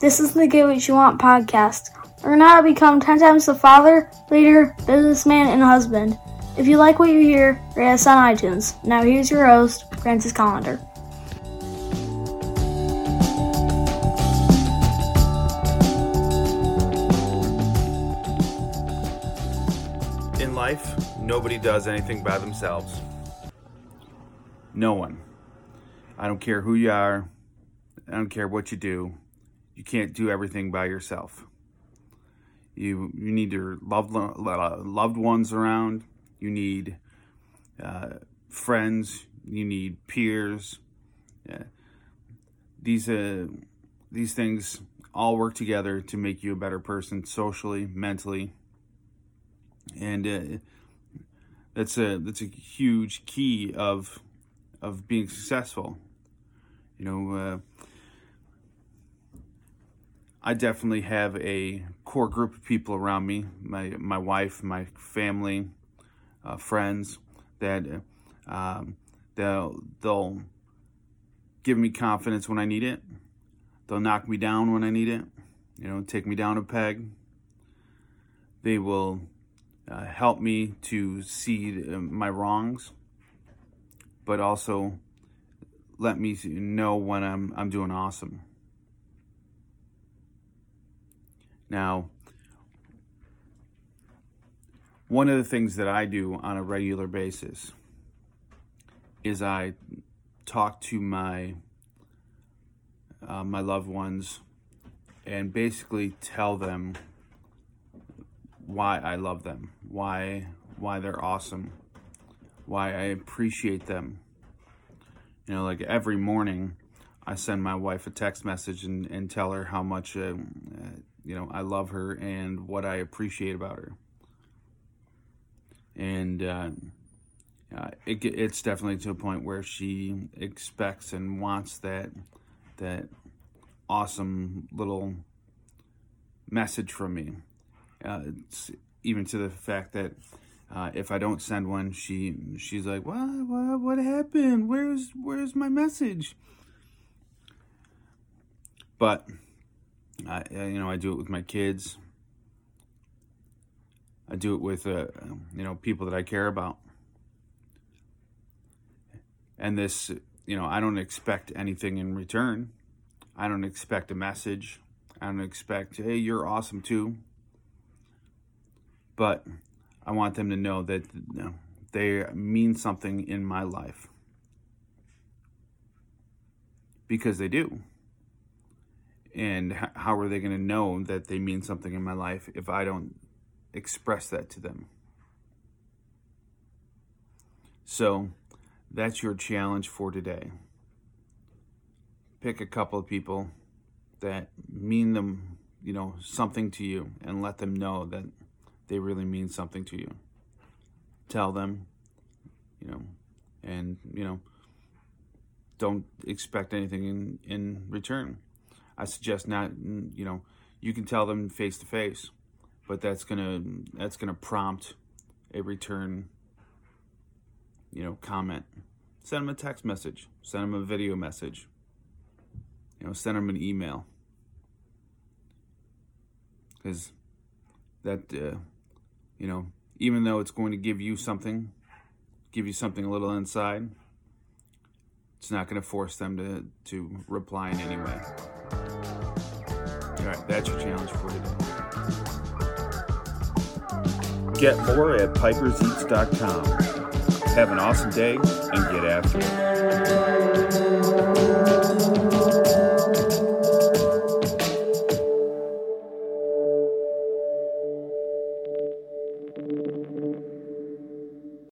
This is the Get What You Want podcast. Learn how to become 10 times the father, leader, businessman, and husband. If you like what you hear, rate us on iTunes. Now here's your host, Francis Collender. In life, nobody does anything by themselves. No one. I don't care who you are. I don't care what you do. You can't do everything by yourself. You you need your loved loved ones around. You need uh, friends. You need peers. Yeah. These uh, these things all work together to make you a better person socially, mentally, and uh, that's a that's a huge key of of being successful. You know, uh, I definitely have a core group of people around me my my wife, my family, uh, friends that um, they'll they'll give me confidence when I need it. They'll knock me down when I need it. You know, take me down a peg. They will uh, help me to see my wrongs, but also let me know when I'm I'm doing awesome. Now, one of the things that I do on a regular basis is I talk to my uh, my loved ones and basically tell them why I love them, why why they're awesome, why I appreciate them. You know, like every morning, I send my wife a text message and, and tell her how much uh, you know, I love her and what I appreciate about her. And uh, uh, it, it's definitely to a point where she expects and wants that that awesome little message from me. Uh, even to the fact that uh, if I don't send one, she she's like, "What? What? What happened? Where's Where's my message?" But I, you know, I do it with my kids. I do it with, uh, you know, people that I care about. And this, you know, I don't expect anything in return. I don't expect a message. I don't expect, hey, you're awesome too. But I want them to know that you know, they mean something in my life. Because they do and how are they going to know that they mean something in my life if I don't express that to them? So that's your challenge for today. Pick a couple of people that mean them, you know, something to you and let them know that they really mean something to you. Tell them, you know, and, you know, don't expect anything in, in return I suggest not. You know, you can tell them face to face, but that's gonna that's gonna prompt a return. You know, comment. Send them a text message. Send them a video message. You know, send them an email. Because that, uh, you know, even though it's going to give you something, give you something a little inside, it's not going to force them to, to reply in any way. All right, that's your challenge for today. Get more at piperseats.com. Have an awesome day and get after it.